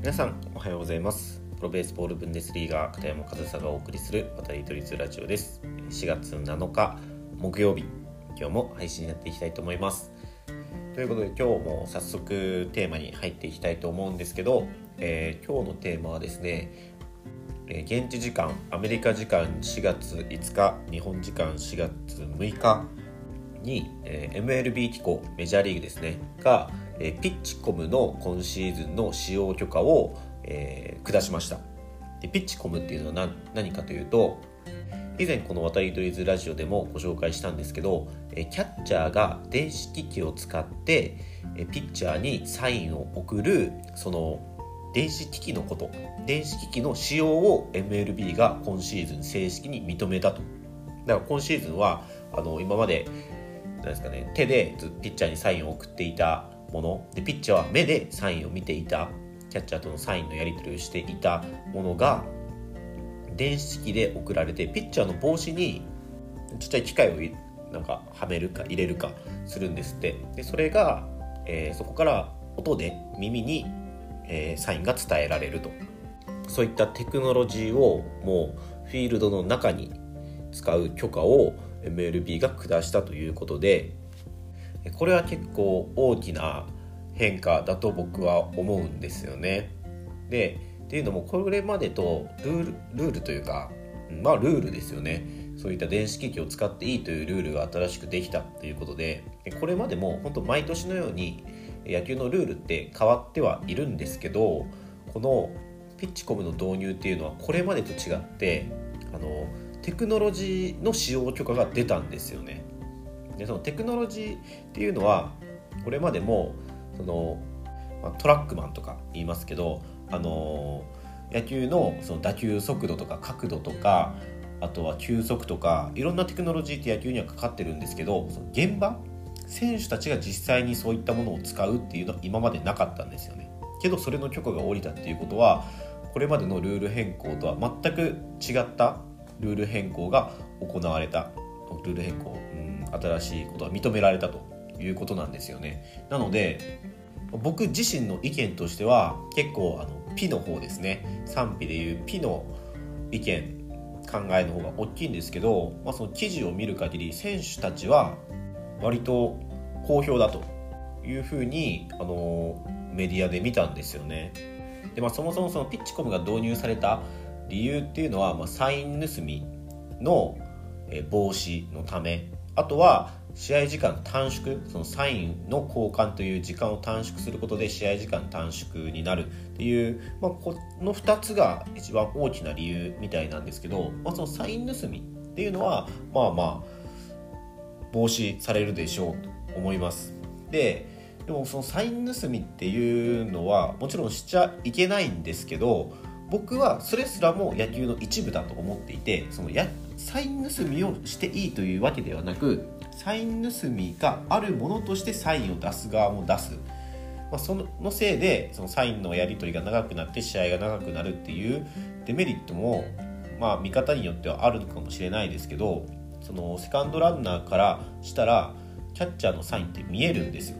皆さんおはようございます。プロベースボールブンデスリーガー片山和沙がお送りする渡り鳥ラジオです。4月7日木曜日今日も配信やっていきたいと思います。ということで今日も早速テーマに入っていきたいと思うんですけど、えー、今日のテーマはですね現地時間アメリカ時間4月5日日本時間4月6日に、え、MLB 機構メジャーリーグですねがえピッチコムの今シーズンの使用許可を、えー、下しました。でピッチコムっていうのは何何かというと以前この渡り鳥ズラジオでもご紹介したんですけどえキャッチャーが電子機器を使ってえピッチャーにサインを送るその電子機器のこと電子機器の使用を MLB が今シーズン正式に認めたと。だから今シーズンはあの今までなんですかね手でピッチャーにサインを送っていたもの。でピッチャーは目でサインを見ていた。キャッチャーとのサインのやり取りをしていたものが電子機で送られてピッチャーの帽子にちっちゃい機械をなんかはめるか入れるかするんですって。でそれが、えー、そこから音で耳に、えー、サインが伝えられると。そういったテクノロジーをもうフィールドの中に使う許可を MLB が下したということでこれは結構大きな変化だと僕は思うんですよね。でっていうのもこれまでとルールルールというかまあルールですよねそういった電子機器を使っていいというルールが新しくできたということでこれまでも本当毎年のように野球のルールって変わってはいるんですけどこのピッチコムの導入っていうのはこれまでと違ってあのテクノロジーの使用許可が出たんですよね。でそのテクノロジーっていうのはこれまでもその、トラックマンとか言いますけど、あの野球のその打球速度とか角度とかあとは球速とかいろんなテクノロジーって野球にはかかってるんですけどその現場選手たちが実際にそういったものを使うっていうのは今までなかったんですよね。けどそれの許可が下りたっていうことはこれまでのルール変更とは全く違ったルール変更が行われたルール変更、新しいことが認められたということなんですよね。なので僕自身の意見としては結構あのピの方ですね。賛否でいうピの意見考えの方が大きいんですけど、まあ、その記事を見る限り選手たちは割と好評だというふうにあのメディアで見たんですよね。で、まあ、そもそもそのピッチコムが導入された理由っていうのは、まあ、サイン盗みの防止のためあとは試合時間短縮そのサインの交換という時間を短縮することで試合時間短縮になるっていう、まあ、この2つが一番大きな理由みたいなんですけど、まあ、そのサイン盗みっていうのはまあまあ防止されるでしょうと思います。ででもそのサイン盗みっていうのはもちろんしちゃいけないんですけど僕はそれすらも野球の一部だと思っていてそのやサイン盗みをしていいというわけではなくサイン盗みがあるものとしてサインを出す側も出す、まあ、そのせいでそのサインのやり取りが長くなって試合が長くなるっていうデメリットも、まあ、見方によってはあるのかもしれないですけどそのセカンドランナーからしたらキャッチャーのサインって見えるんですよ。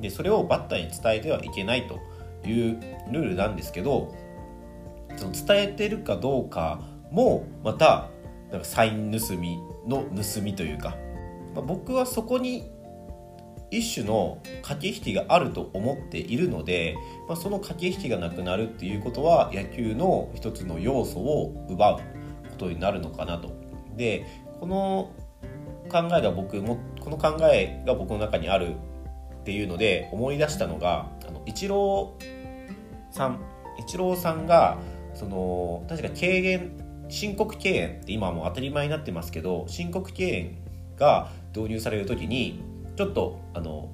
でそれをバッターに伝えてはいけないというルールなんですけどその伝えてるかどうかもまたなんかサイン盗みの盗みというか、まあ、僕はそこに一種の駆け引きがあると思っているので、まあ、その駆け引きがなくなるっていうことは野球の一つの要素を奪うことになるのかなと。でこの考えが僕もこの考えが僕の中にあるっていうので思い出したのがあのイチローさんイチローさんがその確か軽減申告敬遠って今はもう当たり前になってますけど申告敬遠が導入される時にちょっとあの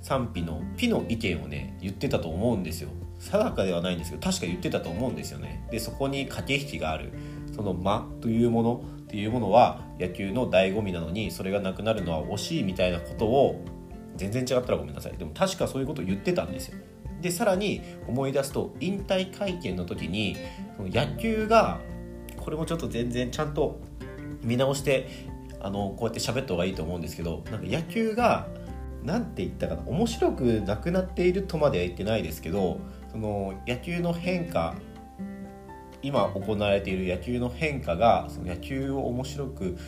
賛否の「ピ」の意見をね言ってたと思うんですよ。定かではないんですけど確か言ってたと思うんですよね。でそこに駆け引きがある。その間というものっていうものは野球の醍醐味なのにそれがなくなるのは惜しいみたいなことを全然違ったらごめんなさい。でも確かそういうことを言ってたんですよ。でさらに思い出すと引退会見の時にその野球がこれもちょっと全然ちゃんと見直してあのこうやって喋った方がいいと思うんですけどなんか野球が何て言ったかな面白くなくなっているとまでは言ってないですけどその野球の変化今行われている野球の変化がその野球を面白く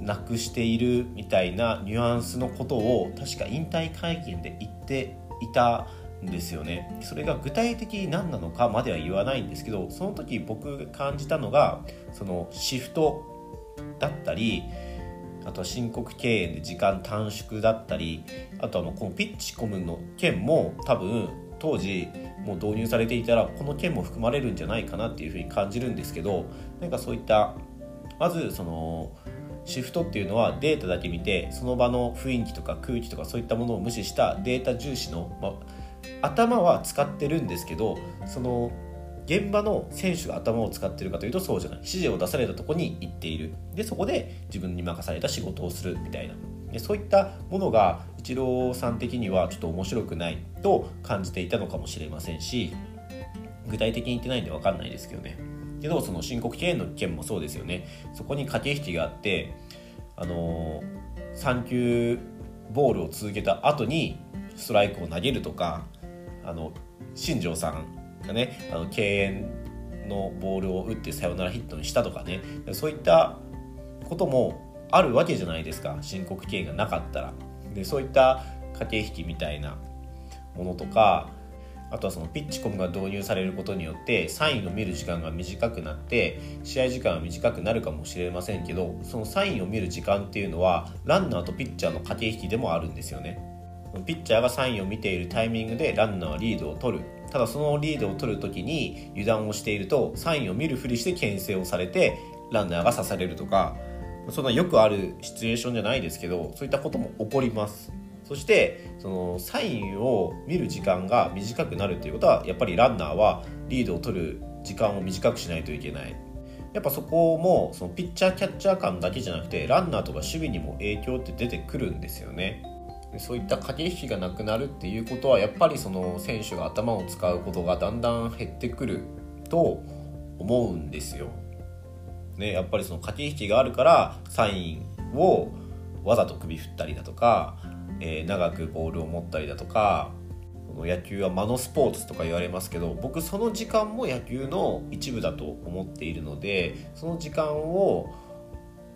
なくしているみたいなニュアンスのことを確か引退会見で言っていたですよね。それが具体的に何なのかまでは言わないんですけどその時僕が感じたのがそのシフトだったりあとは申告敬遠で時間短縮だったりあとはもうこのピッチコムの件も多分当時もう導入されていたらこの件も含まれるんじゃないかなっていうふうに感じるんですけどなんかそういったまずそのシフトっていうのはデータだけ見てその場の雰囲気とか空気とかそういったものを無視したデータ重視の、まあ、頭は使ってるんですけどその現場の選手が頭を使ってるかというとそうじゃない。指示を出されたとこに行っている。でそこで自分に任された仕事をするみたいな。でそういったものがイチローさん的にはちょっと面白くないと感じていたのかもしれませんし具体的に言ってないんで分かんないですけどね。けどその申告敬遠の件もそうですよね。そこに駆け引きがあってあのー、3球ボールを続けた後にストライクを投げるとかあの新庄さんがねあの敬遠のボールを打ってサヨナラヒットにしたとかねそういったこともあるわけじゃないですか。申告敬遠がなかったら。でそういった駆け引きみたいなものとかあとはそのピッチコムが導入されることによってサインを見る時間が短くなって試合時間は短くなるかもしれませんけどそのサインを見る時間っていうのはランナーとピッチャーの駆け引きでもあるんですよね。ピッチャーがサインを見ているタイミングでランナーはリードを取る。ただそのリードを取る時に油断をしているとサインを見るふりして牽制をされてランナーが刺されるとかそんなよくあるシチュエーションじゃないですけどそういったことも起こります。そしてそのサインを見る時間が短くなるということはやっぱりランナーはリードを取る時間を短くしないといけない。やっぱそこもそのピッチャーキャッチャー感だけじゃなくてランナーとか守備にも影響って出てくるんですよね。そういった駆け引きがなくなるっていうことはやっぱりその選手が頭を使うことがだんだん減ってくると思うんですよ。ね、やっぱりその駆け引きがあるからサインをわざと首振ったりだとか、えー、長くボールを持ったりだとか野球は間のスポーツとか言われますけど僕その時間も野球の一部だと思っているのでその時間を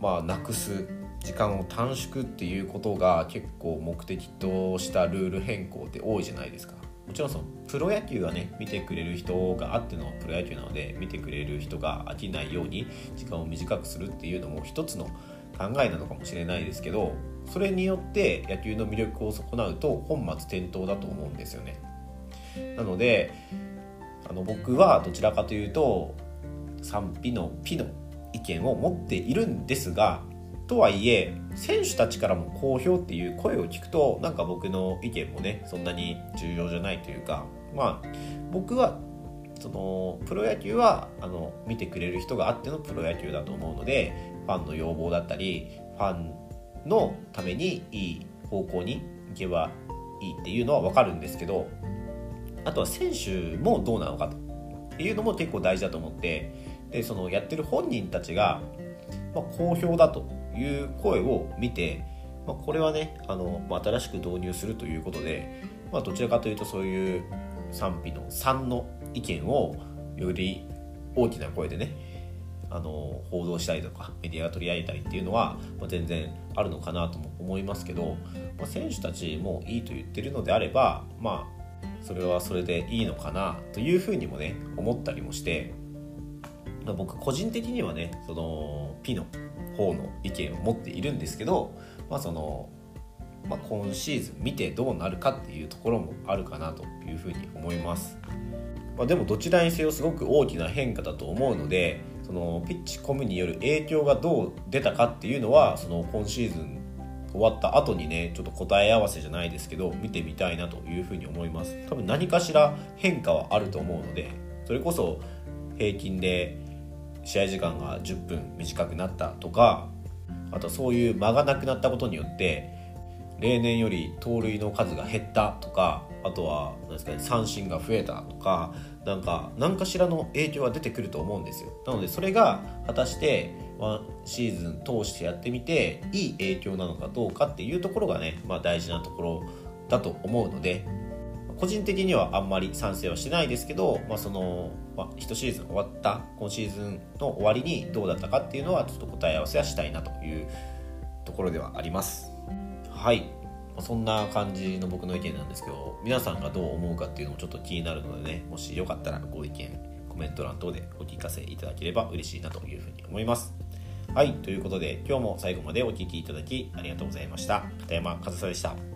まあなくす時間を短縮っていうことが結構目的としたルール変更って多いじゃないですか。もちろんそのプロ野球がね見てくれる人があってのプロ野球なので見てくれる人が飽きないように時間を短くするっていうのも一つの考えなのかもしれないですけどそれによって野球の魅力を損なうと本末転倒だと思うんですよね。なのであの僕はどちらかというと賛否のピの意見を持っているんですがとはいえ選手たちからも好評っていう声を聞くとなんか僕の意見もねそんなに重要じゃないというかまあ僕はそのプロ野球はあの見てくれる人があってのプロ野球だと思うのでファンの要望だったりファンのためにいい方向に行けばいいっていうのは分かるんですけどあとは選手もどうなのかというのも結構大事だと思ってでそのやってる本人たちが、まあ、好評だと。いう声を見て、まあ、これはねあの、ま、新しく導入するということで、まあ、どちらかというとそういう賛否の3の意見をより大きな声でねあの報道したりとかメディアが取り上げたりっていうのは、まあ、全然あるのかなとも思いますけど、まあ、選手たちもいいと言ってるのであればまあそれはそれでいいのかなというふうにもね思ったりもして、まあ、僕個人的にはねそのピノ。方の意見を持っているんですけど、まあそのまあ、今シーズン見てどうなるかっていうところもあるかなというふうに思います。まあ、でもどちらにせよすごく大きな変化だと思うのでそのピッチコムによる影響がどう出たかっていうのはその今シーズン終わった後にねちょっと答え合わせじゃないですけど見てみたいなというふうに思います多分何かしら変化はあると思うのでそれこそ平均で試合時間が10分短くなったとかあとそういう間がなくなったことによって例年より盗塁の数が減ったとかあとは何ですか、ね、三振が増えたとかなんか何かしらの影響が出てくると思うんですよ。なのでそれが果たしてワンシーズン通してやってみていい影響なのかどうかっていうところがね、まあ、大事なところだと思うので個人的にはあんまり賛成はしないですけど、まあ、その、まあ、1シーズン終わった今シーズンの終わりにどうだったかっていうのはちょっと答え合わせはしたいなというところではあります。はい。そんな感じの僕の意見なんですけど皆さんがどう思うかっていうのもちょっと気になるのでねもしよかったらご意見コメント欄等でお聞かせいただければ嬉しいなというふうに思います。はい。ということで今日も最後までお聴きいただきありがとうございました。片山和沙でした。